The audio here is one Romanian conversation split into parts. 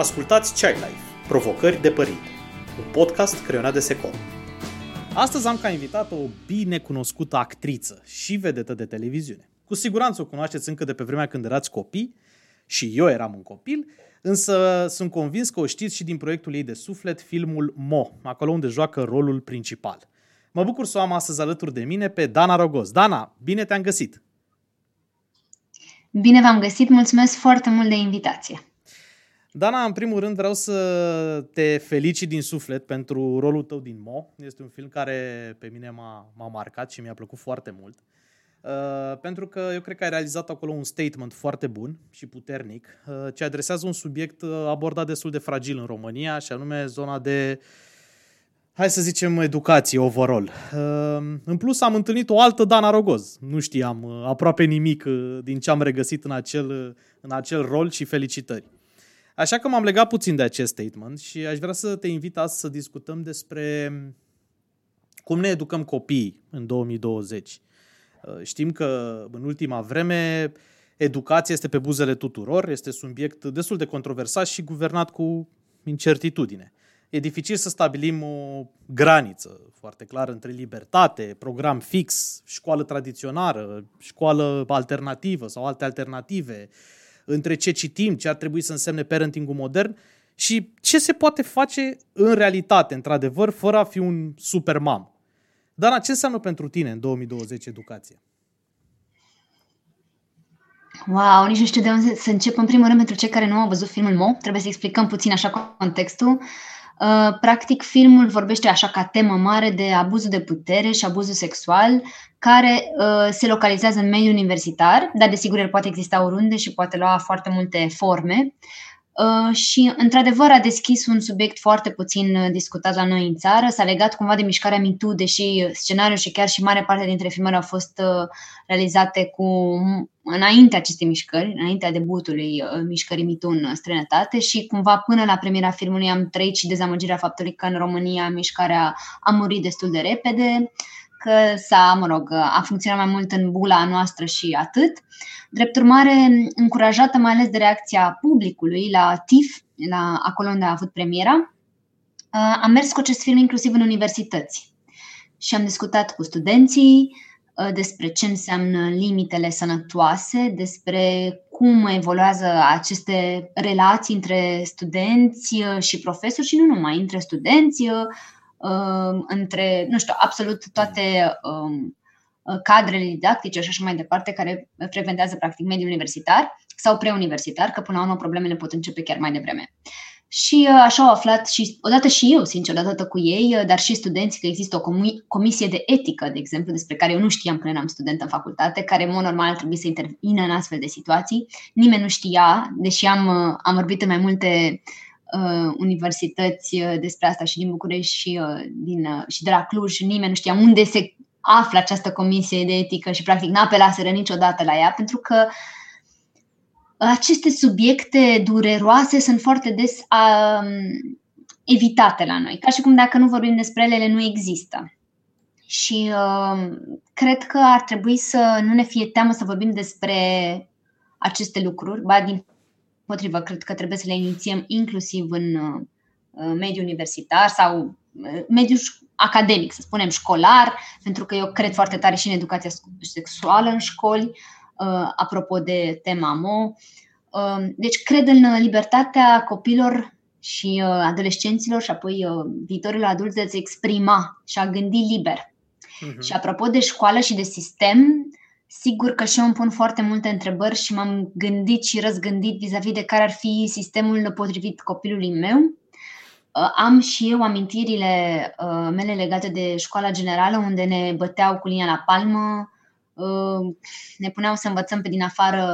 Ascultați Chai Life, Provocări de Părinte, un podcast creionat de Secom. Astăzi am ca invitat o bine cunoscută actriță și vedetă de televiziune. Cu siguranță o cunoașteți încă de pe vremea când erați copii, și eu eram un copil, însă sunt convins că o știți și din proiectul ei de suflet, filmul Mo, acolo unde joacă rolul principal. Mă bucur să o am astăzi alături de mine pe Dana Rogos. Dana, bine te-am găsit! Bine v-am găsit, mulțumesc foarte mult de invitație! Dana, în primul rând vreau să te felicit din suflet pentru rolul tău din Mo. Este un film care pe mine m-a, m-a marcat și mi-a plăcut foarte mult. Uh, pentru că eu cred că ai realizat acolo un statement foarte bun și puternic, uh, ce adresează un subiect uh, abordat destul de fragil în România, și anume zona de, hai să zicem, educație overall. Uh, în plus am întâlnit o altă Dana Rogoz. Nu știam uh, aproape nimic uh, din ce am regăsit în acel, uh, în acel rol și felicitări. Așa că m-am legat puțin de acest statement și aș vrea să te invit astăzi să discutăm despre cum ne educăm copiii în 2020. Uh, știm că în ultima vreme educația este pe buzele tuturor, este subiect destul de controversat și guvernat cu incertitudine. E dificil să stabilim o graniță foarte clară între libertate, program fix, școală tradițională, școală alternativă sau alte alternative, între ce citim, ce ar trebui să însemne parentingul modern și ce se poate face în realitate, într-adevăr, fără a fi un super mam. Dar ce înseamnă pentru tine în 2020 educația? Wow, nici nu știu de unde să încep. În primul rând, pentru cei care nu au văzut filmul Mo, trebuie să explicăm puțin așa contextul. Uh, practic, filmul vorbește așa ca temă mare de abuzul de putere și abuzul sexual, care uh, se localizează în mediul universitar, dar desigur el poate exista oriunde și poate lua foarte multe forme. Uh, și, într-adevăr, a deschis un subiect foarte puțin uh, discutat la noi în țară. S-a legat cumva de mișcarea MeToo, deși scenariul și chiar și mare parte dintre filmări au fost uh, realizate cu înainte acestei mișcări, înaintea debutului mișcării MeToo în străinătate și cumva până la premiera filmului am trăit și dezamăgirea faptului că în România mișcarea a murit destul de repede că s-a, mă rog, a funcționat mai mult în bula noastră și atât. Drept urmare, încurajată mai ales de reacția publicului la TIF, la acolo unde a avut premiera, am mers cu acest film inclusiv în universități și am discutat cu studenții despre ce înseamnă limitele sănătoase, despre cum evoluează aceste relații între studenți și profesori și nu numai între studenți, uh, între, nu știu, absolut toate um, cadrele didactice și așa mai departe care frecventează practic mediul universitar sau preuniversitar, că până la urmă problemele pot începe chiar mai devreme. Și uh, așa au aflat și odată și eu, sincer, odată cu ei, uh, dar și studenții, că există o comisie de etică, de exemplu, despre care eu nu știam când eram student în facultate, care, în mod normal, trebuie să intervină în astfel de situații. Nimeni nu știa, deși am, uh, am vorbit în mai multe uh, universități uh, despre asta și din București și, uh, din, uh, și de la Cluj și nimeni nu știa unde se află această comisie de etică și practic n-apelaseră niciodată la ea pentru că aceste subiecte dureroase sunt foarte des uh, evitate la noi, ca și cum dacă nu vorbim despre ele, ele nu există. Și uh, cred că ar trebui să nu ne fie teamă să vorbim despre aceste lucruri, ba din potrivă, cred că trebuie să le inițiem inclusiv în uh, mediul universitar sau uh, mediul academic, să spunem școlar, pentru că eu cred foarte tare și în educația sexuală în școli, uh, apropo de tema MO. Deci cred în libertatea copilor și adolescenților și apoi viitorilor adulți de a se exprima și a gândi liber. Uh-huh. Și apropo de școală și de sistem, Sigur că și eu îmi pun foarte multe întrebări și m-am gândit și răzgândit vis-a-vis de care ar fi sistemul potrivit copilului meu. Uh, am și eu amintirile uh, mele legate de școala generală, unde ne băteau cu linia la palmă, uh, ne puneau să învățăm pe din afară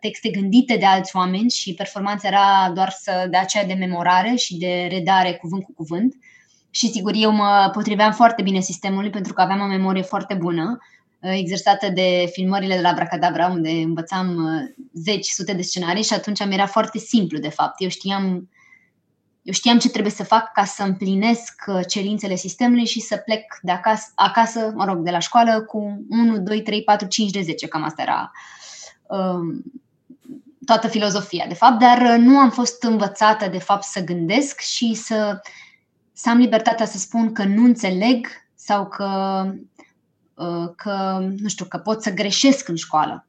texte gândite de alți oameni și performanța era doar să, de aceea de memorare și de redare cuvânt cu cuvânt. Și sigur, eu mă potriveam foarte bine sistemului pentru că aveam o memorie foarte bună Uh, exersată de filmările de la Bracadabra, unde învățam uh, zeci, sute de scenarii și atunci mi era foarte simplu, de fapt. Eu știam, eu știam ce trebuie să fac ca să împlinesc uh, cerințele sistemului și să plec de acasă, acasă mă rog, de la școală cu 1, 2, 3, 4, 5 de 10, cam asta era um, toată filozofia, de fapt, dar uh, nu am fost învățată, de fapt, să gândesc și să, să am libertatea să spun că nu înțeleg sau că, uh, că, nu știu, că pot să greșesc în școală.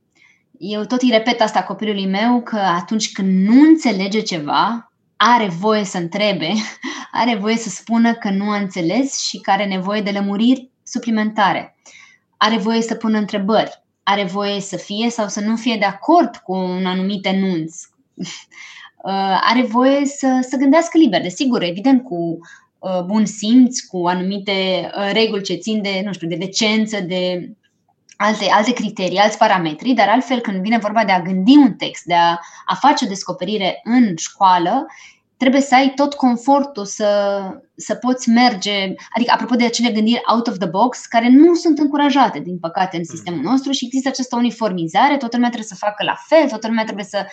Eu tot îi repet asta copilului meu că atunci când nu înțelege ceva, are voie să întrebe, are voie să spună că nu a înțeles și că are nevoie de lămuriri suplimentare. Are voie să pună întrebări are voie să fie sau să nu fie de acord cu un anumit enunț. Uh, are voie să, să gândească liber, desigur, evident, cu uh, bun simț, cu anumite uh, reguli ce țin de, nu știu, de decență, de alte, alte criterii, alți parametri, dar altfel când vine vorba de a gândi un text, de a, a face o descoperire în școală, trebuie să ai tot confortul să, să poți merge, adică apropo de acele gândiri out of the box, care nu sunt încurajate, din păcate, în mm. sistemul nostru și există această uniformizare, toată lumea trebuie să facă la fel, toată lumea trebuie să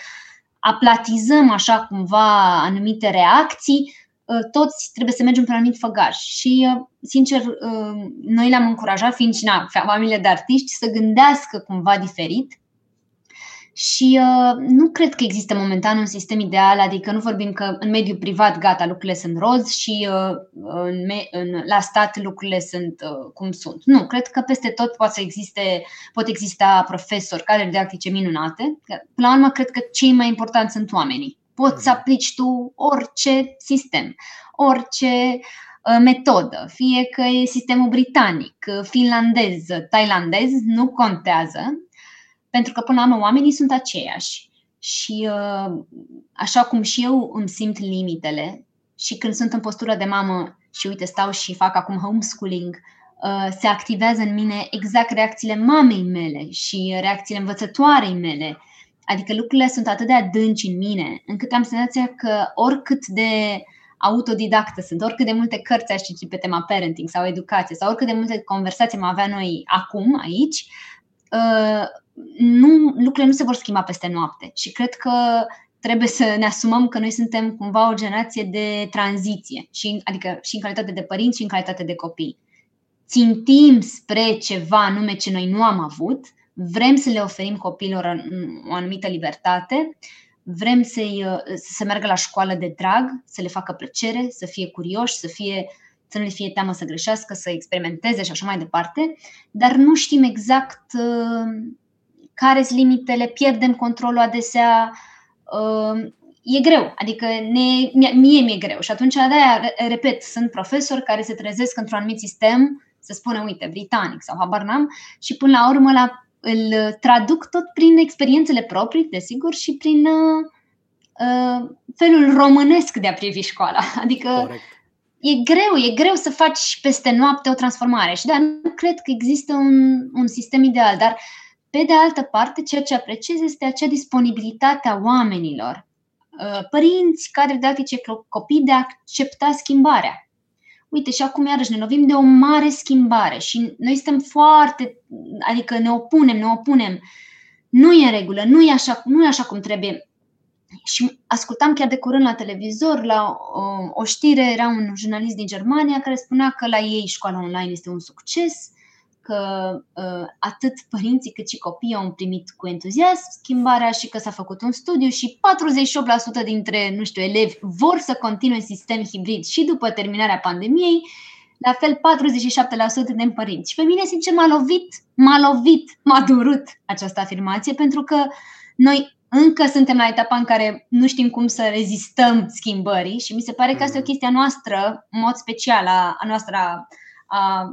aplatizăm așa cumva anumite reacții, ă, toți trebuie să mergem pe un anumit făgaș. Și, ă, sincer, ă, noi le-am încurajat, fiind și na, familie de artiști, să gândească cumva diferit și uh, nu cred că există momentan un sistem ideal, adică nu vorbim că în mediul privat gata, lucrurile sunt roz și uh, în, în, la stat lucrurile sunt uh, cum sunt. Nu, cred că peste tot pot să existe, pot exista profesori, cadre didactice minunate. Până la urmă, cred că cei mai importanți sunt oamenii. Poți să mhm. aplici tu orice sistem, orice uh, metodă, fie că e sistemul britanic, finlandez, tailandez, nu contează pentru că, până la urmă, oamenii sunt aceiași. Și uh, așa cum și eu îmi simt limitele și când sunt în postură de mamă și uite, stau și fac acum homeschooling, uh, se activează în mine exact reacțiile mamei mele și reacțiile învățătoarei mele. Adică lucrurile sunt atât de adânci în mine, încât am senzația că oricât de autodidactă sunt, oricât de multe cărți aș citi pe tema parenting sau educație sau oricât de multe conversații am avea noi acum, aici, uh, nu, lucrurile nu se vor schimba peste noapte și cred că trebuie să ne asumăm că noi suntem cumva o generație de tranziție, și, adică și în calitate de părinți și în calitate de copii. Țintim spre ceva anume ce noi nu am avut, vrem să le oferim copiilor o anumită libertate, vrem să-i, să meargă la școală de drag, să le facă plăcere, să fie curioși, să fie să nu le fie teamă să greșească, să experimenteze și așa mai departe, dar nu știm exact care sunt limitele, pierdem controlul adesea, uh, e greu, adică ne, mie mi-e greu și atunci de-aia, repet, sunt profesori care se trezesc într-un anumit sistem, să spună, uite, britanic sau habar n-am, și până la urmă la, îl traduc tot prin experiențele proprii, desigur, și prin uh, uh, felul românesc de a privi școala. Adică Correct. e greu, e greu să faci peste noapte o transformare și da, nu cred că există un, un sistem ideal, dar uh, pe de altă parte, ceea ce apreciez este acea disponibilitate a oamenilor, uh, părinți, cadre didactice, copii de a accepta schimbarea. Uite, și acum iarăși ne lovim de o mare schimbare și noi suntem foarte, adică ne opunem, ne opunem. Nu e în regulă, nu e așa, nu e așa cum trebuie. Și ascultam chiar de curând la televizor, la o, o știre, era un jurnalist din Germania care spunea că la ei școala online este un succes, că uh, atât părinții cât și copiii au primit cu entuziasm schimbarea și că s-a făcut un studiu și 48% dintre, nu știu, elevi vor să continue sistem hibrid și după terminarea pandemiei, la fel 47% din părinți. Și pe mine, sincer, m-a lovit, m-a lovit, m-a durut această afirmație pentru că noi încă suntem la etapa în care nu știm cum să rezistăm schimbării și mi se pare că asta e o mm. chestie a noastră, în mod special, a, a noastră a, a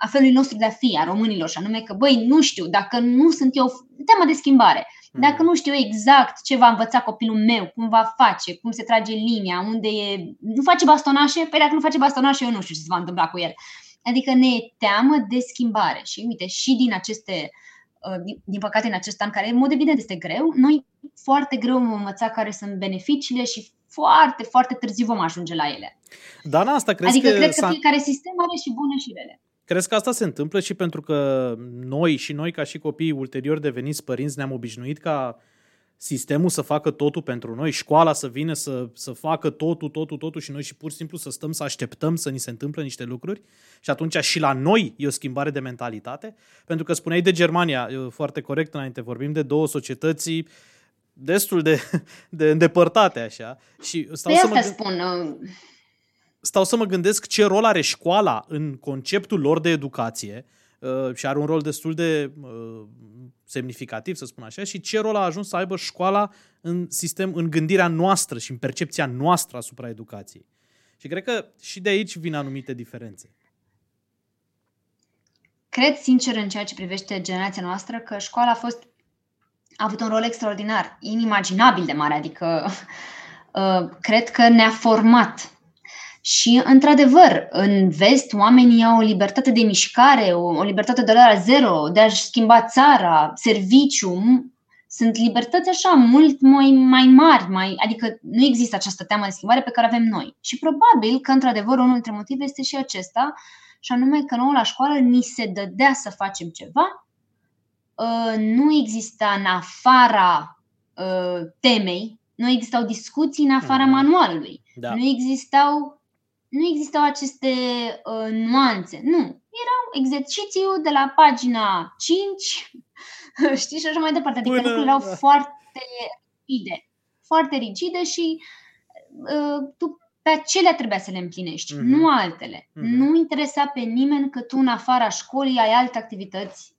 a felului nostru de a fi, a românilor, și anume că, băi, nu știu, dacă nu sunt eu, teama de schimbare, hmm. dacă nu știu exact ce va învăța copilul meu, cum va face, cum se trage linia, unde e, nu face bastonașe, păi dacă nu face bastonașe, eu nu știu ce se va întâmpla cu el. Adică ne e teamă de schimbare și uite, și din aceste, uh, din, din păcate în acest an, care în mod evident este greu, noi foarte greu vom învăța care sunt beneficiile și foarte, foarte târziu vom ajunge la ele. Dar asta crezi adică că cred că fiecare sistem are și bune și rele. Crezi că asta se întâmplă și pentru că noi și noi ca și copii ulterior deveniți părinți ne-am obișnuit ca sistemul să facă totul pentru noi, școala să vină să, să facă totul, totul, totul și noi și pur și simplu să stăm să așteptăm să ni se întâmple niște lucruri și atunci și la noi e o schimbare de mentalitate, pentru că spuneai de Germania, foarte corect înainte, vorbim de două societăți destul de, de îndepărtate așa. Și stau Pe să mă asta gând- spun. Uh, stau să mă gândesc ce rol are școala în conceptul lor de educație uh, și are un rol destul de uh, semnificativ, să spun așa, și ce rol a ajuns să aibă școala în sistem, în gândirea noastră și în percepția noastră asupra educației. Și cred că și de aici vin anumite diferențe. Cred sincer în ceea ce privește generația noastră că școala a fost a avut un rol extraordinar, inimaginabil de mare, adică uh, cred că ne-a format. Și, într-adevăr, în vest, oamenii au o libertate de mișcare, o, o libertate de la zero, de a-și schimba țara, serviciu. m- Sunt libertăți așa mult mai, mai mari, mai, adică nu există această teamă de schimbare pe care avem noi. Și probabil că, într-adevăr, unul dintre motive este și acesta, și anume că nouă la școală ni se dădea să facem ceva, uh, nu exista în afara uh, temei, nu existau discuții în afara Mhm. manualului, Da. nu existau nu existau aceste uh, nuanțe. Nu. Erau exercițiul de la pagina 5, știi, și așa mai departe. Adică Până- lucrurile erau da. foarte rigide. Foarte rigide și uh, tu pe acelea trebuia să le împlinești, Mhm. nu altele. Mhm. Nu interesa pe nimeni că tu în afara școlii ai alte activități.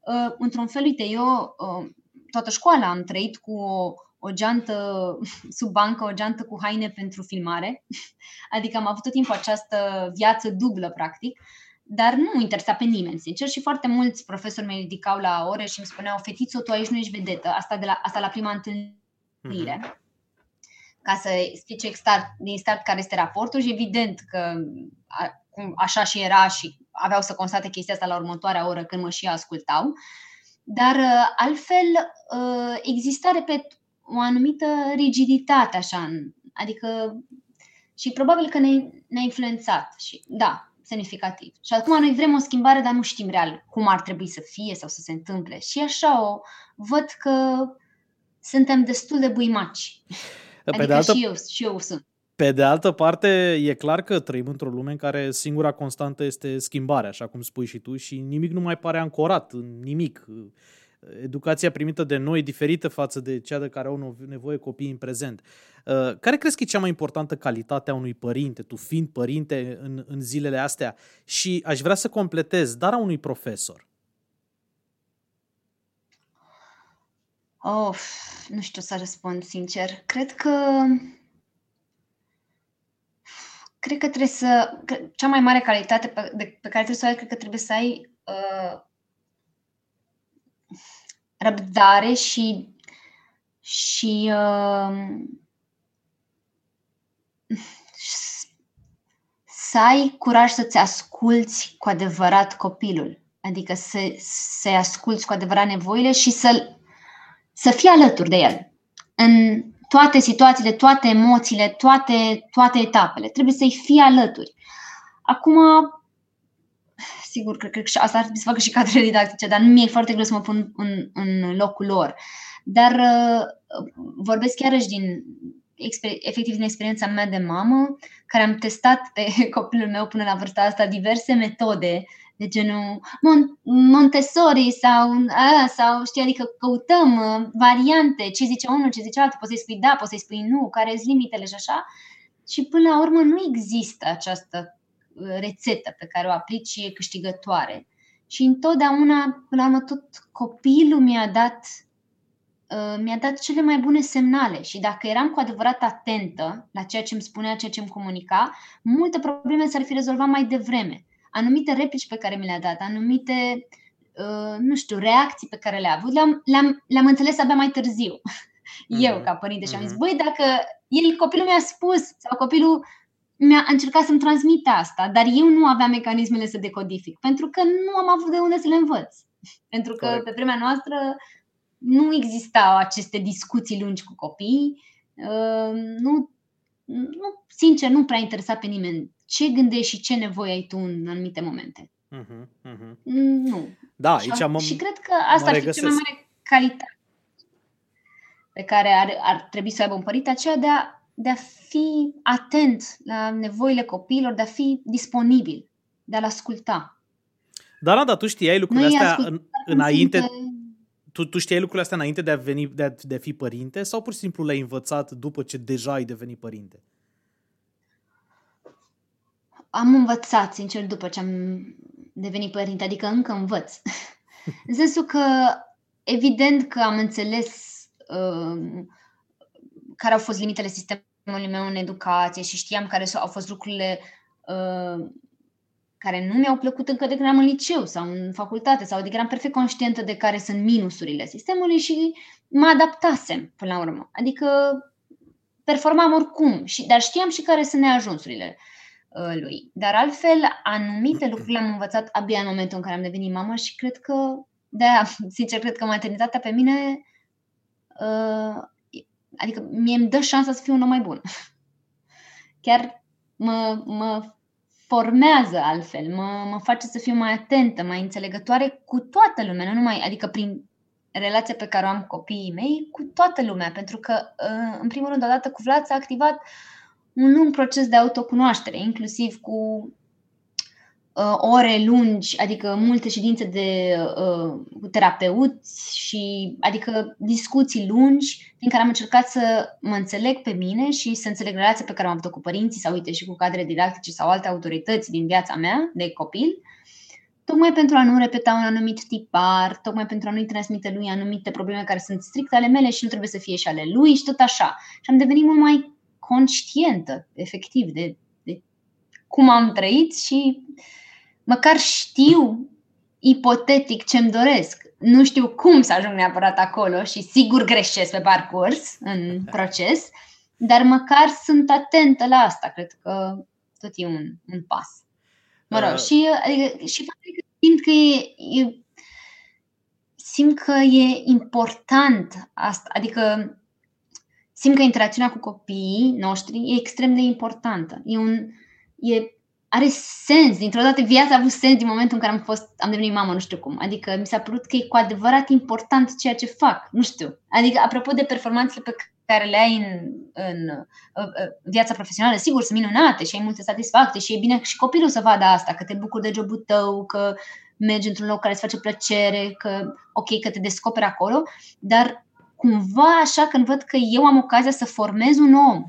Uh, într-un fel, uite, eu uh, toată școala am trăit cu o, o geantă sub bancă, o geantă cu haine pentru filmare. Adică am avut tot timpul această viață dublă, practic. Dar nu mă interesa pe nimeni, sincer, și foarte mulți profesori mi ridicau la ore și îmi spuneau, fetițo, tu aici nu ești vedetă, asta, de la, asta la prima întâlnire Mhm. ca să explice start, din start care este raportul și evident că a, cum, așa și era și aveau să constate chestia asta la următoarea oră când mă și ascultau. Dar uh, altfel uh, exista, repet, o anumită rigiditate așa, în- adică și probabil că ne, ne-a influențat și da, semnificativ. Și acum noi vrem o schimbare, dar nu știm real cum ar trebui să fie sau să se întâmple. Și așa o văd că suntem destul de buimaci. Pe, Adică de altă, și, eu, și eu sunt. pe de altă parte, e clar că trăim într-o lume în care singura constantă este schimbarea, așa cum spui și tu, și nimic nu mai pare ancorat în nimic. Educația primită de noi diferită față de cea de care au nevoie copiii în prezent. Uh, Care crezi că e cea mai importantă calitate a unui părinte, tu fiind părinte în, în zilele astea? Și aș vrea să completez, dar a unui profesor. Of, nu știu să răspund sincer. Cred că cred că trebuie să că cea mai mare calitate pe, de, pe care trebuie să o ai, cred că trebuie să ai uh, răbdare și și uh, să ai curaj să-ți asculți cu adevărat copilul. Adică să, să-i asculți cu adevărat nevoile și să să fii alături de el în toate situațiile, toate emoțiile, toate, toate etapele. Trebuie să-i fii alături. Acum, sigur, cred că asta ar trebui să facă și cadrele didactice, dar nu mi-e foarte greu să mă pun în, în locul lor. Dar uh, vorbesc iarăși din, efectiv din experiența mea de mamă, care am testat pe copilul meu până la vârsta asta diverse metode de genul Montessori sau, a, sau știi, adică căutăm uh, variante, ce zice unul, ce zice altul, poți să-i spui da, poți să-i spui nu, care sunt limitele și așa. Și până la urmă nu există această rețetă pe care o aplici și e câștigătoare. Și întotdeauna, până la urmă, tot copilul mi-a dat uh, mi-a dat cele mai bune semnale și dacă eram cu adevărat atentă la ceea ce îmi spunea, ceea ce îmi comunica, multe probleme s-ar fi rezolvat mai devreme anumite replici pe care mi le-a dat, anumite, uh, nu știu, reacții pe care le-a avut, le-am, le-am, le-am înțeles abia mai târziu. Mm-hmm. Eu, ca părinte, și am zis, băi, dacă el, copilul mi-a spus sau copilul mi-a încercat să-mi transmită asta, dar eu nu aveam mecanismele să decodific, pentru că nu am avut de unde să le învăț. Pentru că Corect. pe vremea noastră nu existau aceste discuții lungi cu copiii, uh, nu, nu, sincer, nu prea interesa pe nimeni ce gândești și ce nevoie ai tu în anumite momente. Uh-huh, uh-huh. Nu. Da, aici mă, și cred că asta ar fi cea mai mare calitate pe care ar, ar trebui să aibă un părinte, aceea de a, de a fi atent la nevoile copiilor, de a fi disponibil, de a-l asculta. Da, da, dar tu știai lucrurile astea în, înainte... Simte... tu, tu știai lucrurile astea înainte de a, veni, de, a, de a fi părinte sau pur și simplu le-ai învățat după ce deja ai devenit părinte? Am învățat, sincer, după ce am devenit părinte, adică încă învăț. în sensul că, evident că am înțeles uh, care au fost limitele sistemului meu în educație și știam care au fost lucrurile uh, care nu mi-au plăcut încă de când eram în liceu sau în facultate, sau adică eram perfect conștientă de care sunt minusurile sistemului și mă adaptasem până la urmă. Adică performam oricum, și, dar știam și care sunt neajunsurile uh, lui. Dar altfel, anumite lucruri le-am învățat abia în momentul în care am devenit mamă și cred că, de sincer, cred că maternitatea pe mine, uh, adică mie îmi dă șansa să fiu un om mai bun. Chiar mă, mă formează altfel, mă, mă face să fiu mai atentă, mai înțelegătoare cu toată lumea, nu numai, adică prin relația pe care o am cu copiii mei, cu toată lumea, pentru că, uh, în primul rând, odată cu Vlad s-a activat un lung proces de autocunoaștere, inclusiv cu uh, ore lungi, adică multe ședințe de uh, terapeuți și adică discuții lungi din care am încercat să mă înțeleg pe mine și să înțeleg relația pe care am avut-o cu părinții sau uite și cu cadre didactice sau alte autorități din viața mea de copil, tocmai pentru a nu repeta un anumit tipar, tocmai pentru a nu-i transmite lui anumite probleme care sunt strict ale mele și nu trebuie să fie și ale lui și tot așa. Și am devenit mult mai conștientă, efectiv, de, de cum am trăit și măcar știu ipotetic ce-mi doresc. Nu știu cum să ajung neapărat acolo și sigur greșesc pe parcurs în proces, dar măcar sunt atentă la asta. Cred că tot e un, un pas. Mă rog, uh. și, adică, și faptul că simt că e, e simt că e important asta, adică simt că interacțiunea cu copiii noștri e extrem de importantă. E un, e are sens, dintr-o dată viața a avut sens din momentul în care am fost, am devenit mamă, nu știu cum. Adică mi s-a părut că e cu adevărat important ceea ce fac, nu știu. Adică apropo de performanțele pe care le ai în, în uh, uh, viața profesională, sigur, sunt minunate și ai multe satisfacții și e bine și copilul să vadă asta, că te bucuri de jobul tău, că mergi într-un loc care îți face plăcere, că ok, că te descoperi acolo, dar cumva așa când văd că eu am ocazia să formez un om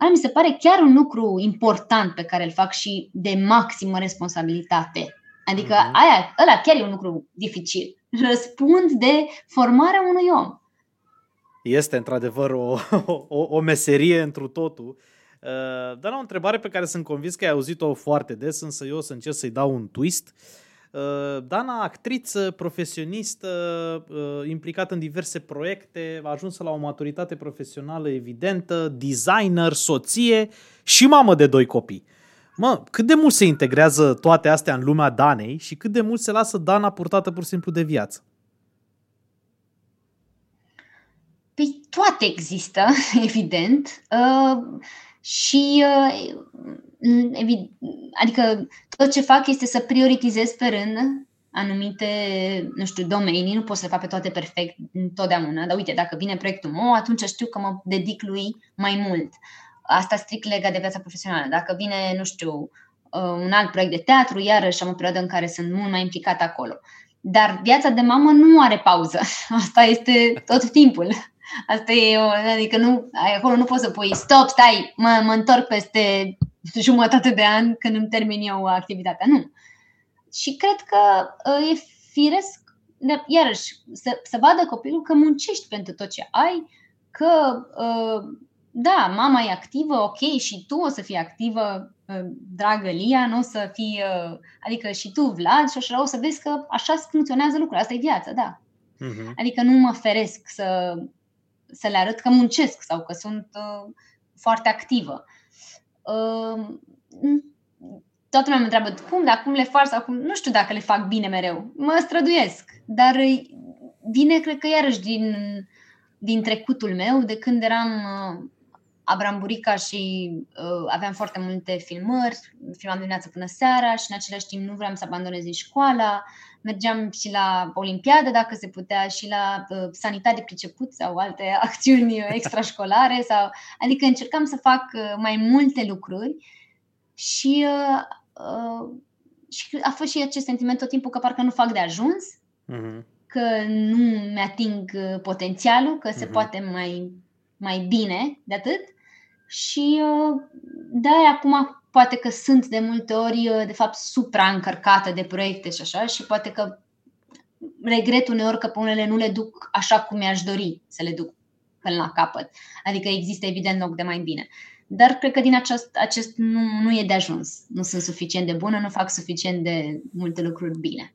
Aia mi se pare chiar un lucru important pe care îl fac și de maximă responsabilitate. Adică mm-hmm. aia, ăla chiar e un lucru dificil. Răspund de formarea unui om. Este într-adevăr o, o, o meserie întru totul. Uh, dar la o întrebare pe care sunt convins că ai auzit-o foarte des, însă eu o să încerc să-i dau un twist. Uh, Uh, Dana, actriță, profesionistă, uh, implicată în diverse proiecte, a ajuns la o maturitate profesională evidentă, designer, soție și mamă de doi copii. Mă, cât de mult se integrează toate astea în lumea Danei și cât de mult se lasă Dana purtată pur și simplu de viață? Păi toate există, evident. Uh, și adică tot ce fac este să prioritizez pe rând anumite, nu știu, domenii, nu pot să le fac pe toate perfect întotdeauna, dar uite, dacă vine proiectul meu, atunci știu că mă dedic lui mai mult. Asta strict legat de viața profesională. Dacă vine, nu știu, uh, un alt proiect de teatru, iarăși am o perioadă în care sunt mult mai implicată acolo. Dar viața de mamă nu are pauză. Asta este tot timpul. Asta e, adică nu, acolo nu poți să pui stop, stai, mă, mă întorc peste jumătate de an când îmi termin eu activitatea. Nu. Și cred că uh, e firesc, de, iarăși, să, să vadă copilul că muncești pentru tot ce ai, că uh, da, mama e activă, ok, și tu o să fii activă, uh, dragă Lia, nu o să fii, adică și tu, Vlad, și așa o să vezi că așa funcționează lucrurile, asta e viața, da. Uh-huh. Adică nu mă feresc să, să le arăt că muncesc sau că sunt uh, foarte activă. Uh, toată lumea mă întreabă cum, dar cum le fac sau cum, nu știu dacă le fac bine mereu. Mă străduiesc, dar vine, cred că iarăși din, din trecutul meu, de când eram uh, Abramburica și uh, aveam foarte multe filmări, filmam dimineața până seara și în același timp nu vreau să abandonez în școala, mergeam și la Olimpiadă dacă se putea și la uh, sanitare priceput sau alte acțiuni extrașcolare, sau, adică încercam să fac uh, mai multe lucruri și, uh, uh, și a fost și acest sentiment tot timpul că parcă nu fac de ajuns. Mm-hmm. că nu mi-ating uh, potențialul, că se uh-huh. poate mai, mai bine de atât. Și uh, da, acum poate că sunt de multe ori, uh, de fapt, supraîncărcată de proiecte și așa și poate că regret uneori că pe unele nu le duc așa cum mi-aș dori să le duc până la capăt. Adică există evident loc de mai bine. Dar cred că din acest, acest nu, nu e de ajuns. Nu sunt suficient de bună, nu fac suficient de multe lucruri bine.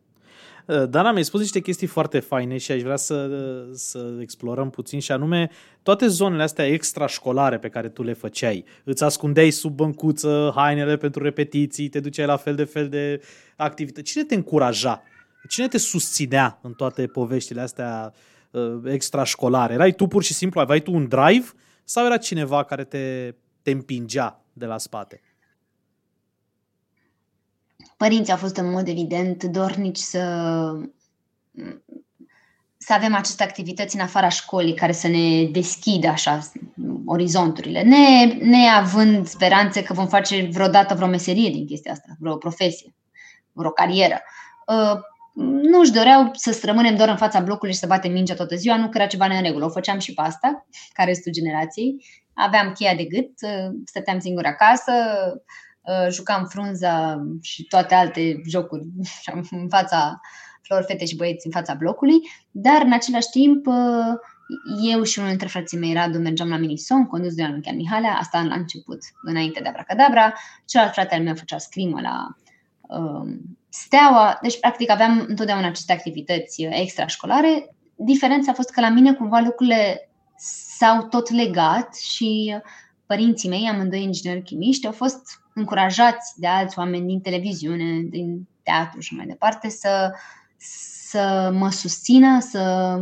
Uh, Dana, mi-ai spus niște chestii foarte faine și aș vrea să, să explorăm puțin și anume toate zonele astea extrașcolare pe care tu le făceai. Îți ascundeai sub băncuță hainele pentru repetiții, te duceai la fel de fel de activități. Cine te încuraja? Cine te susținea în toate poveștile astea uh, extrașcolare? Erai tu pur și simplu, aveai tu un drive sau era cineva care te, te împingea de la spate? Părinții au fost în mod evident dornici să, să avem aceste activități în afara școlii care să ne deschidă așa orizonturile, ne, neavând speranțe că vom face vreodată vreo meserie din chestia asta, vreo profesie, vreo carieră. Uh, nu își doreau să rămânem doar în fața blocului și să batem mingea toată ziua, nu că era ceva în regulă. O făceam și pe asta, ca restul generației. Aveam cheia de gât, uh, stăteam singur acasă, Uh, jucam frunza și toate alte jocuri în fața flor, fete și băieți în fața blocului, dar în același timp uh, eu și unul dintre frații mei, Radu, mergeam la Minison, condus de Ioan Mihalea, asta la început, înainte de Abracadabra, celălalt frate al meu făcea scrimă la um, Steaua, deci practic aveam întotdeauna aceste activități extrașcolare. Diferența a fost că la mine cumva lucrurile s-au tot legat și părinții mei, amândoi ingineri chimiști, au fost încurajați de alți oameni din televiziune, din teatru și mai departe să, să mă susțină, să,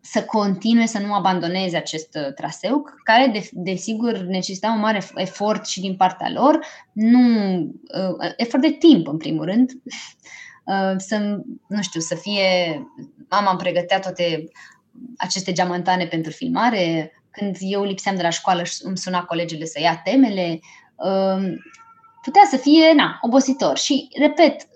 să continue, să nu abandoneze acest uh, traseu, care desigur de necesita un mare efort și din partea lor, nu uh, efort de timp în primul rând, uh, să, nu știu, să fie, mama îmi pregătea toate aceste geamantane pentru filmare, când eu lipseam de la școală și îmi suna colegele să ia temele, putea să fie, na, obositor. Și, repet,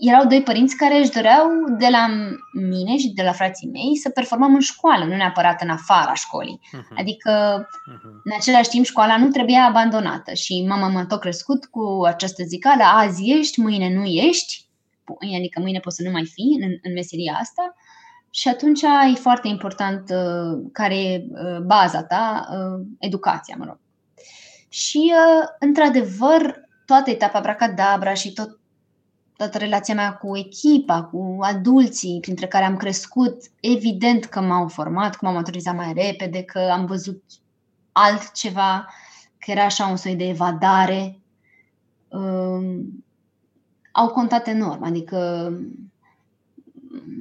erau doi părinți care își doreau de la mine și de la frații mei să performăm în școală, nu neapărat în afara școlii. Uh-huh. Adică, uh-huh. în același timp, școala nu trebuia abandonată și mama m-a tot crescut cu această zicală, azi ești, mâine nu ești, adică mâine poți să nu mai fii în, în meseria asta și atunci e foarte important uh, care e uh, baza ta, uh, educația, mă rog. Și, uh, într-adevăr, toată etapa Bracadabra și tot, toată relația mea cu echipa, cu adulții printre care am crescut, evident că m-au format, că m-am maturizat mai repede, că am văzut altceva, că era așa un soi de evadare, um, au contat enorm, adică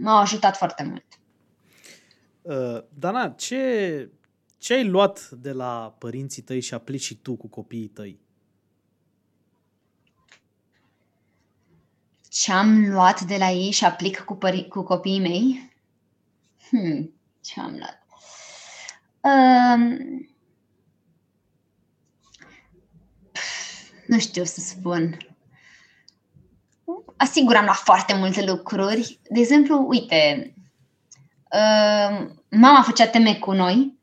m-au ajutat foarte mult. Uh, Dana, ce, ce ai luat de la părinții tăi și aplici și tu cu copiii tăi? Ce am luat de la ei și aplic cu, pări- cu copiii mei? Hmm, ce am luat? Um, nu știu să spun. Asigur am luat foarte multe lucruri. De exemplu, uite, uh, mama făcea teme cu noi e,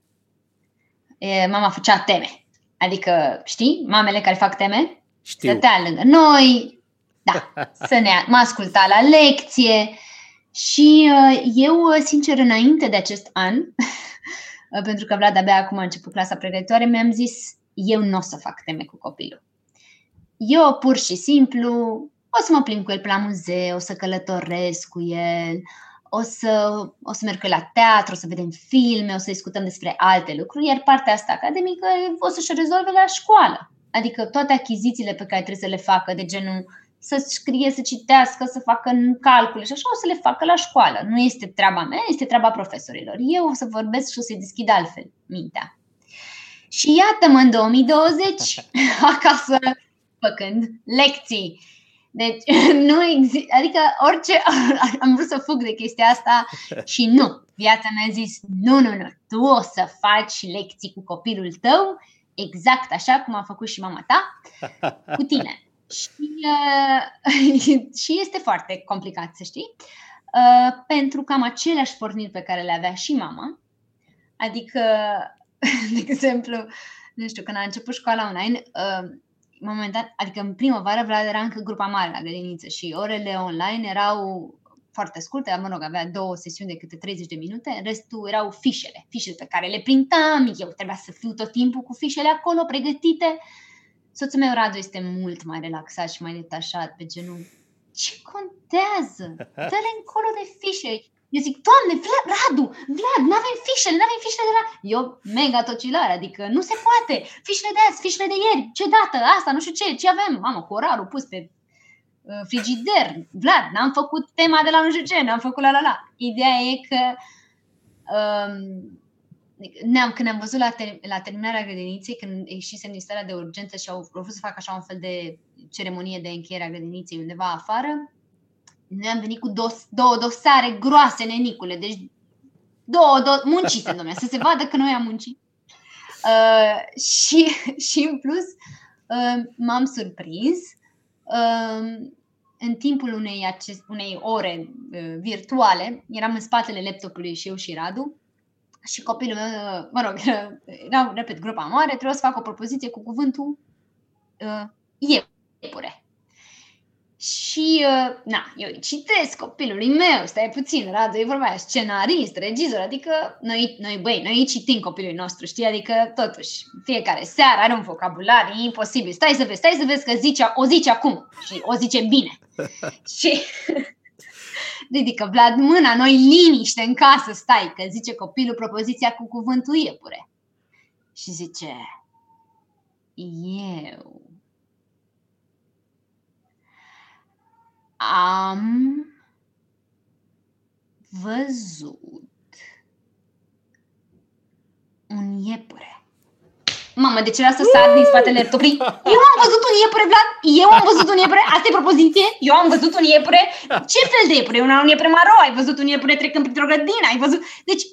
mama făcea teme. Adică, știi, mamele care fac teme, Știu. stătea lângă noi, da, să ne, mă asculta la lecție și uh, eu, sincer, înainte de acest an, pentru că Vlad abia acum a început clasa pregătitoare, mi-am zis, eu nu o să fac teme cu copilul. Eu pur și simplu o să mă plimb cu el pe la muzeu, o să călătoresc cu el, o să, o să merg la teatru, o să vedem filme, o să discutăm despre alte lucruri, iar partea asta academică o să-și rezolve la școală. Adică toate achizițiile pe care trebuie să le facă, de genul să scrie, să citească, să facă calcule și așa, o să le facă la școală. Nu este treaba mea, este treaba profesorilor. Eu o să vorbesc și o să-i deschid altfel mintea. Și iată-mă în 2020 acasă făcând lecții deci nu există, adică orice, am vrut să fug de chestia asta și nu. Viața mi-a zis, nu, nu, nu, tu o să faci lecții cu copilul tău exact așa cum a făcut și mama ta cu tine. și, uh, și este foarte complicat, să știi. uh, pentru cam aceleași porniri pe care le avea și mama. Adică, de exemplu, nu știu, când a început școala online, uh, momentan, adică în primăvară Vlad era încă grupa mare la grădiniță și orele online erau foarte scurte, mă rog, avea două sesiuni de câte 30 de minute, restul erau fișele, fișele pe care le printam, eu trebuia să fiu tot timpul cu fișele acolo pregătite. Soțul meu, Radu, este mult mai relaxat și mai detașat pe genul. Ce contează? Dă-le încolo de fișe. Eu zic, Doamne, Vlad, Radu, Vlad, nu avem fișele, nu avem fișele de la... Eu mega tocilare, adică nu se poate. Fișele de azi, fișele de ieri, ce dată, asta, nu știu ce, ce avem? Mamă, cu orarul pus pe uh, frigider. Vlad, n-am făcut tema de la nu știu ce, n-am făcut la la la. Ideea e că um, ne-am, când am văzut la, ter- la terminarea grădiniței, când ieșise în starea de urgență și au vrut să facă așa un fel de ceremonie de încheiere a grădiniței undeva afară, noi am venit cu dos, două dosare groase, nenicule, deci două, două muncite, domnule, să se vadă că noi am muncit. Uh, și, și în plus uh, m-am surprins uh, în timpul unei, acest, unei ore uh, virtuale, eram în spatele laptopului și eu și Radu și copilul meu, uh, mă rog, era, repet, grupa mare, trebuie să fac o propoziție cu cuvântul uh, iepure. Și, uh, na, eu îi citesc copilului meu, stai puțin, Radu, e vorba aia, scenarist, regizor, adică noi, noi, băi, noi îi citim copilului nostru, știi, adică totuși, fiecare seară are un vocabular, e imposibil, stai să vezi, stai să vezi că zice, o zice acum și o zice bine. și ridică Vlad mâna, noi liniște în casă, stai, că zice copilul propoziția cu cuvântul iepure. Și zice, eu am văzut un iepure. Mamă, de ce era să sar din spatele laptopului? Eu am văzut un iepure, Vlad? Eu am văzut un iepure? Asta e propoziție? Eu am văzut un iepure? Ce fel de iepure? Un, un iepure maro? Ai văzut un iepure trecând printr-o grădină? Ai văzut... Deci,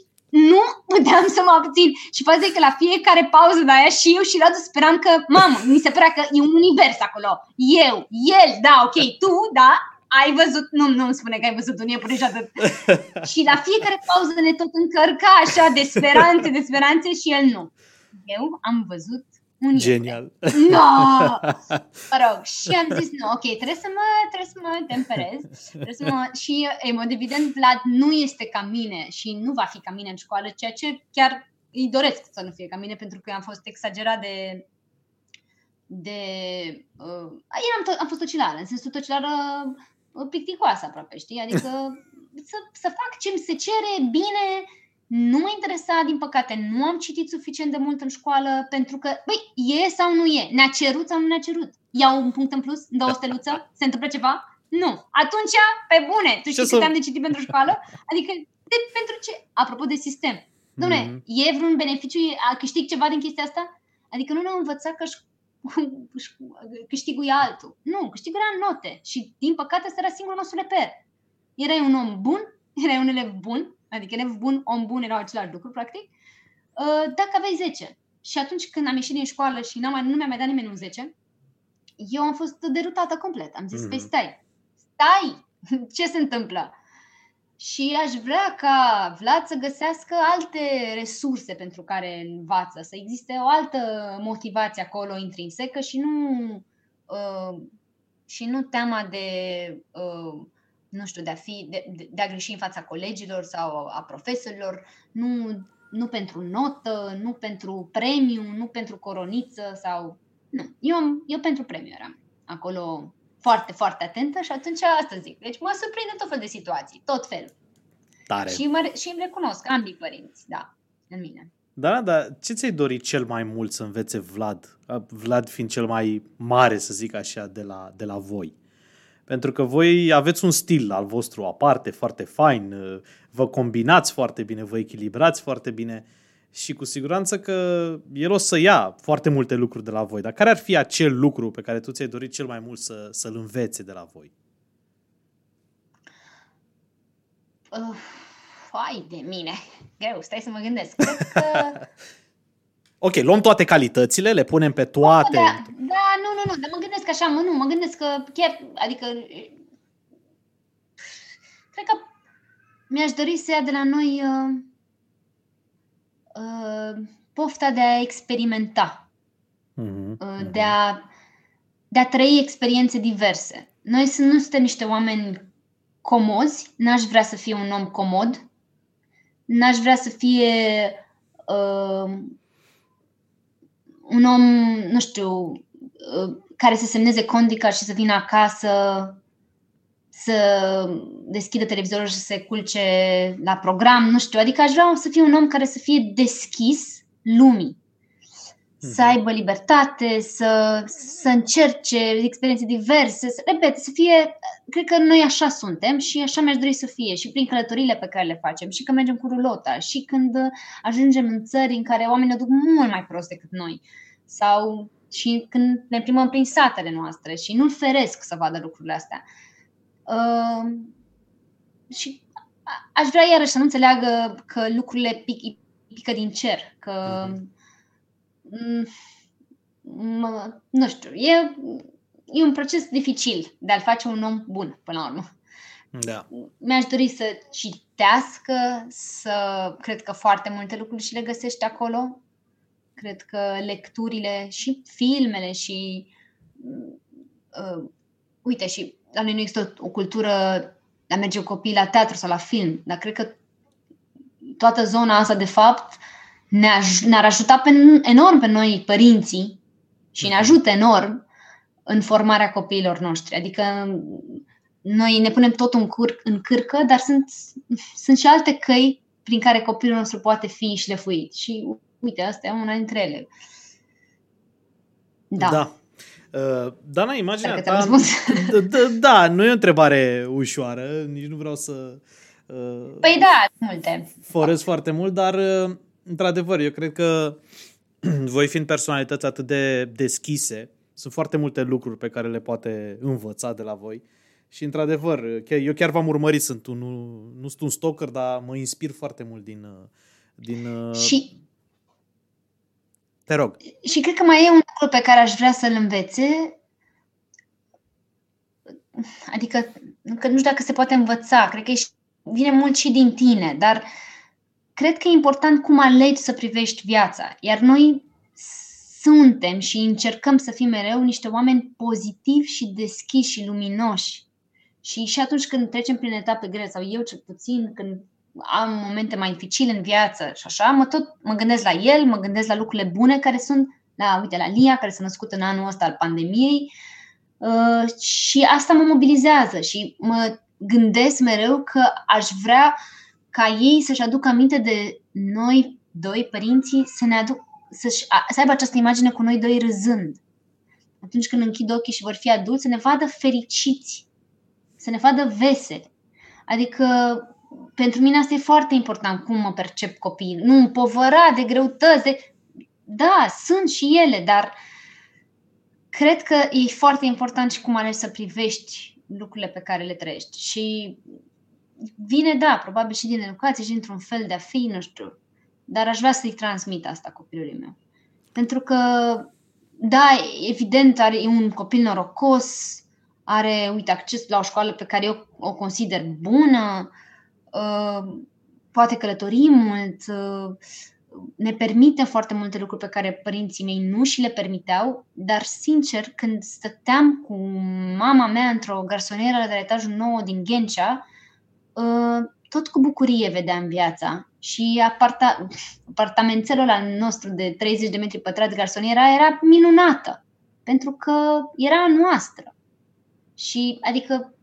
nu puteam să mă abțin. Și faza e că la fiecare pauză de aia și eu și Radu speram că, mamă, mi se părea că e un univers acolo. Eu, el, da, ok, tu, da, ai văzut, nu, nu îmi spune că ai văzut un iepure și atât. și la fiecare pauză ne tot încărca așa de speranțe, de speranțe și el nu. Eu am văzut un Genial. No! Mă rog, și am zis, nu, ok, trebuie să mă, trebuie să mă temperez. Trebuie să mă... Și, în mod evident, Vlad nu este ca mine și nu va fi ca mine în școală, ceea ce chiar îi doresc să nu fie ca mine, pentru că am fost exagerat de de... Uh, am, am fost tocilară, în sensul tocilară picticoasă aproape, știi? Adică să, să fac ce mi se cere bine, nu mă interesa, din păcate, nu am citit suficient de mult în școală pentru că, băi, e sau nu e? Ne-a cerut sau nu ne-a cerut? Iau un punct în plus? Dă o steluță? Se întâmplă ceva? Nu. Atunci, pe bune, tu știi cât să... am de citit pentru școală? Adică, de, pentru ce? Apropo de sistem. Dom'le, mm-hmm. e vreun beneficiu, a câștig ceva din chestia asta? Adică nu ne-au învățat că câștigul e altul. Nu, câștigul era note și din păcate ăsta era singurul nostru reper. Erai un om bun, erai un elev bun, adică elev bun, om bun erau același lucru, practic, uh, dacă aveai 10. Și atunci când am ieșit din școală și n-am, nu mi-a mai dat nimeni un 10, eu am fost derutată complet. Am zis, mm-hmm. păi stai, stai, ce se întâmplă? Și aș vrea ca Vlad să găsească alte resurse pentru care învață, să existe o altă motivație acolo intrinsecă și nu, uh, și nu teama de, uh, nu știu, de a, fi, de, de a greși în fața colegilor sau a profesorilor, nu, nu pentru notă, nu pentru premiu, nu pentru coroniță sau... Nu, eu, eu pentru premiu eram acolo foarte, foarte atentă și atunci asta zic. Deci mă surprinde tot fel de situații, tot fel. Tare. Și, mă, și îmi recunosc ambii părinți, da, în mine. Da, dar ce ți-ai dorit cel mai mult să învețe Vlad? Vlad fiind cel mai mare, să zic așa, de la, de la voi. Pentru că voi aveți un stil al vostru aparte, foarte fain, vă combinați foarte bine, vă echilibrați foarte bine și cu siguranță că el o să ia foarte multe lucruri de la voi. Dar care ar fi acel lucru pe care tu ți-ai dorit cel mai mult să, să-l învețe de la voi? Uh, fai de mine, greu, stai să mă gândesc. Cred că... ok, luăm toate calitățile, le punem pe toate. Da, da, nu, nu, nu, dar mă gândesc așa, mă, nu, mă gândesc că chiar, adică, cred că mi-aș dori să ia de la noi uh, uh, pofta de a experimenta, Mhm, uh, mhm. de, a, de a trăi experiențe diverse. Noi sunt, nu suntem niște oameni comozi, n-aș vrea să fie un om comod, n-aș vrea să fie uh, un om, nu știu, uh, care să semneze condica și să vină acasă, să deschidă televizorul și să se culce la program, nu știu. Adică aș vrea să fie un om care să fie deschis lumii, să Mhm. aibă libertate, să, să încerce experiențe diverse, să, repet, să fie, cred că noi așa suntem și așa mi-aș dori să fie și prin călătorile pe care le facem și când mergem cu rulota și când uh, ajungem în țări în care oamenii o duc mult mai prost decât noi sau și când ne plimbăm prin satele noastre și nu-l feresc să vadă lucrurile astea. Uh, și a- aș vrea iarăși să nu înțeleagă că lucrurile pic, pică din cer, că Mhm. mm, mă, nu știu, e, e un proces dificil de a-l face un om bun, până la urmă. Da. Mi-aș dori să citească, să cred că foarte multe lucruri și le găsește acolo. Cred că lecturile și filmele și uh, uite și la noi nu există o, o cultură de a merge cu copiii la teatru sau la film, dar cred că toată zona asta de fapt ne aj- ne-ar ajuta pe, enorm pe noi părinții și ne ajută enorm în formarea copiilor noștri. Adică noi ne punem tot în, cur- în cârcă, dar sunt, sunt și alte căi prin care copilul nostru poate fi șlefuit. Și uite, asta e una dintre ele. Da. da. Uh, Dana, imaginea Dacă te-am ta... răspuns. D- d- Da, nu e o întrebare ușoară, nici nu vreau să uh, Păi da, multe. forez foarte mult, dar uh, într-adevăr, eu cred că voi fiind personalități atât de deschise, sunt foarte multe lucruri pe care le poate învăța de la voi. Și într-adevăr, chiar, eu chiar v-am urmărit, sunt un, nu, nu sunt un stalker, dar mă inspir foarte mult din... uh, din uh, Și Te rog. Și cred că mai e un lucru pe care aș vrea să-l învețe. Adică, că nu știu dacă se poate învăța, cred că e și- vine mult și din tine, dar cred că e important cum alegi să privești viața. Iar noi suntem și încercăm să fim mereu niște oameni pozitivi și deschiși și luminoși. Și și atunci când trecem prin etape grele, sau eu cel puțin, când am momente mai dificile în viață și așa, mă tot mă gândesc la el, mă gândesc la lucrurile bune care sunt, la, uite, la Lia, care s-a născut în anul ăsta al pandemiei uh, și asta mă mobilizează și mă gândesc mereu că aș vrea ca ei să-și aducă aminte de noi doi, părinții, să ne aduc, să-și, a, să aibă această imagine cu noi doi râzând. Atunci când închid ochii și vor fi adulți, să ne vadă fericiți, să ne vadă veseli. Adică pentru mine asta e foarte important, cum mă percep copiii. Nu împovăra de greutăți, de... da, sunt și ele, dar cred că e foarte important și cum alegi să privești lucrurile pe care le trăiești. Și vine, da, probabil și din educație și dintr-un fel de a fi, nu știu. Dar aș vrea să-i transmit asta copilului meu. Pentru că, da, evident, are e un copil norocos, are, uite, acces la o școală pe care eu o consider bună, uh, poate călători mult, uh, ne permite foarte multe lucruri pe care părinții mei nu și le permiteau, dar sincer, când stăteam cu mama mea într-o garsonieră de la etajul 9 din Ghencea, uh, tot cu bucurie vedeam viața și aparta, apartamentelul al nostru de 30 de metri pătrați, garsoniera, era minunată, pentru că era a noastră. Și, adică,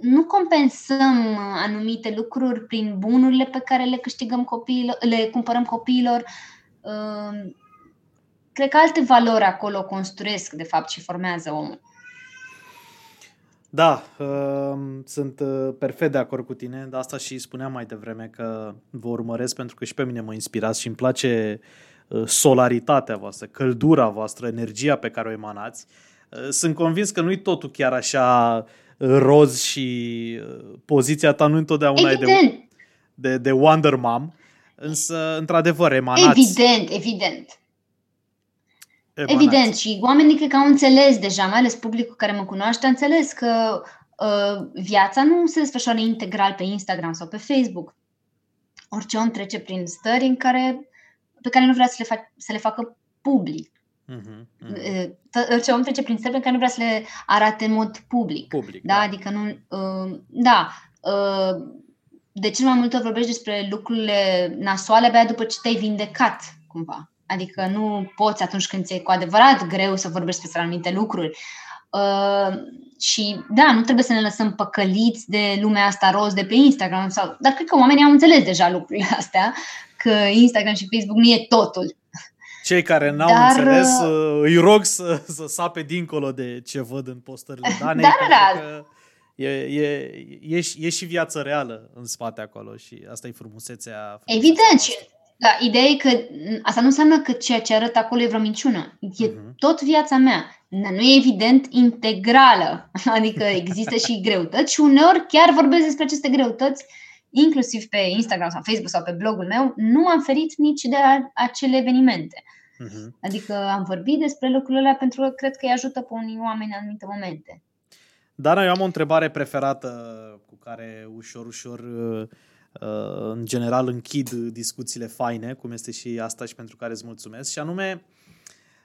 nu compensăm anumite lucruri prin bunurile pe care le câștigăm copiilor, le cumpărăm copiilor. Cred că alte valori acolo construiesc, de fapt, și formează omul. Da, uh, sunt uh, perfect de acord cu tine, de asta și spuneam mai devreme că vă urmăresc pentru că și pe mine mă inspirați și îmi place uh, solaritatea voastră, căldura voastră, energia pe care o emanați. Uh, sunt convins că nu-i totul chiar așa roz și uh, poziția ta nu întotdeauna Evident. e de, de, de Wonder Mom, însă, într-adevăr, emanați. Evident, evident. emanați. Evident, și oamenii cred că au înțeles deja, mai ales publicul care mă cunoaște, a înțeles că uh, viața nu se desfășoară integral pe Instagram sau pe Facebook. Orice om trece prin stări în care, pe care nu vrea să le, fac, să le facă public. Uh-huh, uh-huh. Orice om trece prin stări pe care nu vrea să le arate în mod public. Public, da? da. Adică nu... Uh, da. Uh, de cel mai multe ori vorbești despre lucrurile nasoale abia după ce te-ai vindecat, cumva. Adică nu poți atunci când ți-e cu adevărat greu să vorbești despre anumite lucruri. Uh, și da, nu trebuie să ne lăsăm păcăliți de lumea asta roz de pe Instagram. Sau, dar cred că oamenii au înțeles deja lucrurile astea, că Instagram și Facebook nu e totul. Cei care n-au dar, înțeles, uh, îi rog să, să sape dincolo de ce văd în postările Danei, da, da, da. că e, e, e, e și viață reală în spate acolo și asta e frumusețea. frumusețea Evident, și da, ideea e că asta nu înseamnă că ceea ce arăt acolo e vreo minciună. E uh-huh. tot viața mea. Nu e evident integrală. Adică există și greutăți și uneori chiar vorbesc despre aceste greutăți, inclusiv pe Instagram sau Facebook sau pe blogul meu, nu am ferit nici de acele evenimente. Uh-huh. Adică am vorbit despre lucrurile alea pentru că cred că îi ajută pe unii oameni în anumite momente. Dana, eu am o întrebare preferată cu care ușor, ușor uh, Uh, în general închid discuțiile faine, cum este și asta și pentru care îți mulțumesc, și anume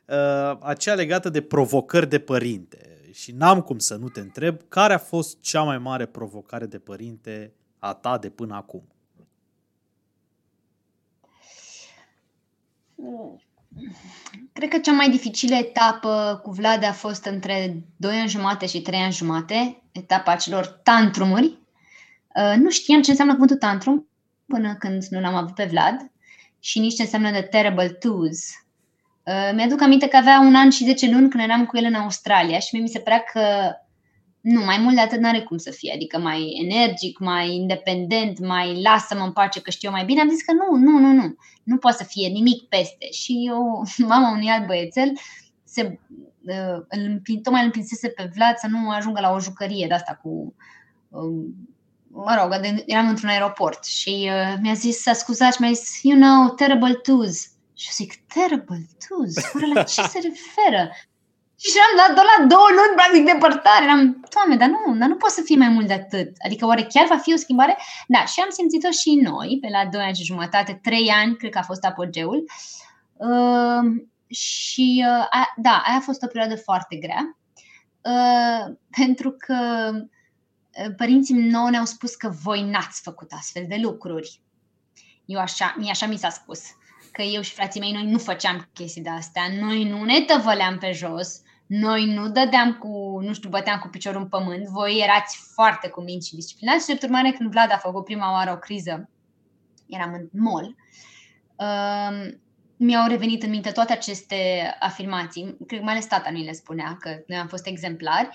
uh, aceea legată de provocări de părinte. Și n-am cum să nu te întreb, care a fost cea mai mare provocare de părinte a ta de până acum? Cred că cea mai dificilă etapă cu Vlad a fost între 2 ani jumate și 3 ani jumate, etapa acelor tantrumuri, Uh, nu știam ce înseamnă cuvântul tantrum până când nu l-am avut pe Vlad și nici ce înseamnă The Terrible Twos. Uh, mi-aduc aminte că avea un an și 10 luni când eram cu el în Australia și mi se părea că nu, mai mult de atât n-are cum să fie, adică mai energic, mai independent, mai lasă-mă în pace că știu eu mai bine. Am zis că nu, nu, nu, nu, nu poate să fie nimic peste. Și eu, mama unui alt băiețel, se, uh, îl, tocmai îl împinsese pe Vlad să nu ajungă la o jucărie de asta cu uh, mă rog, eram într-un aeroport și uh, mi-a zis, să scuzați, mi-a zis, you know, terrible twos. Și eu zic, terrible twos? Oare la ce se referă? Și eram la, doar la două luni, practic, depărtare. Eram, doamne, dar nu, dar nu poate să fie mai mult de atât. Adică oare chiar va fi o schimbare? Da, și am simțit-o și noi, pe la 2 ani și jumătate, 3 ani, cred că a fost apogeul. Uh, și, uh, a, da, aia a fost o perioadă foarte grea. Uh, pentru că părinții nouă ne-au spus că voi n-ați făcut astfel de lucruri. Eu așa, mie așa mi s-a spus, că eu și frații mei, noi nu făceam chestii de astea, noi nu ne tăvăleam pe jos, noi nu dădeam cu, nu știu, băteam cu piciorul în pământ, voi erați foarte cuminți și disciplinați. Și de urmare când Vlad a făcut prima oară o criză, eram în mall, uh, mi-au revenit în minte toate aceste afirmații, cred că mai ales tata nu le spunea, că noi am fost exemplari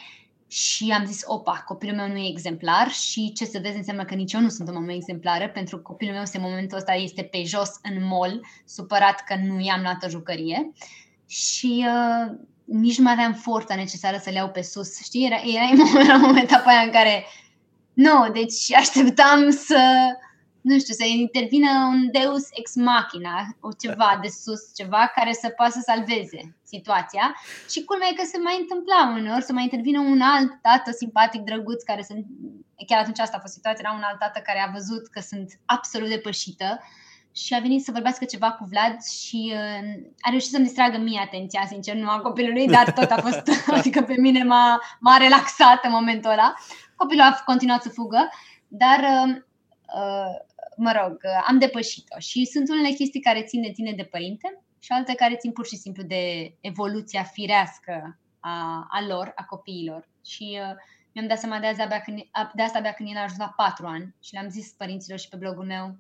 și am zis, opa, copilul meu nu e exemplar și ce să vezi înseamnă că nici eu nu sunt o mamă exemplară pentru că copilul meu în momentul ăsta este pe jos în mall, supărat că nu i-am luat o jucărie și uh, nici nu mai aveam forța necesară să le iau pe sus. Știi, era, era, era momentul aia în care nu, deci așteptam să nu știu, să intervină un deus ex machina, o ceva de sus, ceva care să poată să salveze situația. Și culmea e că se mai întâmpla uneori să mai intervină un alt tată simpatic, drăguț, care sunt, chiar atunci asta a fost situația, era un alt tată care a văzut că sunt absolut depășită și a venit să vorbească ceva cu Vlad și uh, a reușit să-mi distragă mie atenția, sincer, nu a copilului, dar tot a fost, adică pe mine m-a, m-a relaxat în momentul ăla. Copilul a continuat să fugă, dar uh, uh, mă rog, am depășit-o și sunt unele chestii care țin de tine de părinte și alte care țin pur și simplu de evoluția firească a, a lor, a copiilor. Și uh, mi-am dat seama de, azi abia când, de asta abia când el a ajuns la patru ani și le-am zis părinților și pe blogul meu,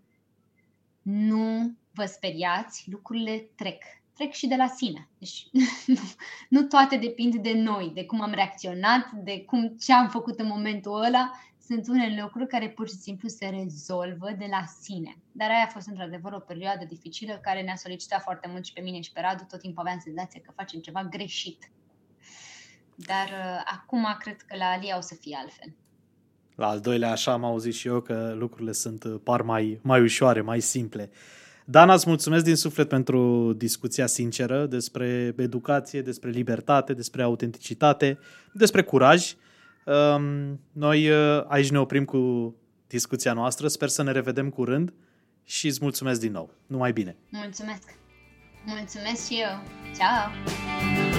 nu vă speriați, lucrurile trec. Trec și de la sine. Deci nu, nu toate depind de noi, de cum am reacționat, de cum ce am făcut în momentul ăla, sunt unele lucruri care pur și simplu se rezolvă de la sine. Dar aia a fost într-adevăr o perioadă dificilă care ne-a solicitat foarte mult și pe mine și pe Radu. Tot timpul aveam senzația că facem ceva greșit. Dar uh, acum cred că la Alia o să fie altfel. La al doilea așa am auzit și eu că lucrurile sunt uh, par mai, mai ușoare, mai simple. Dana, îți mulțumesc din suflet pentru discuția sinceră despre educație, despre libertate, despre autenticitate, despre curaj Um, noi uh, aici ne oprim cu discuția noastră. Sper să ne revedem curând și îți mulțumesc din nou. Numai bine! Mulțumesc! Mulțumesc și eu! Ciao!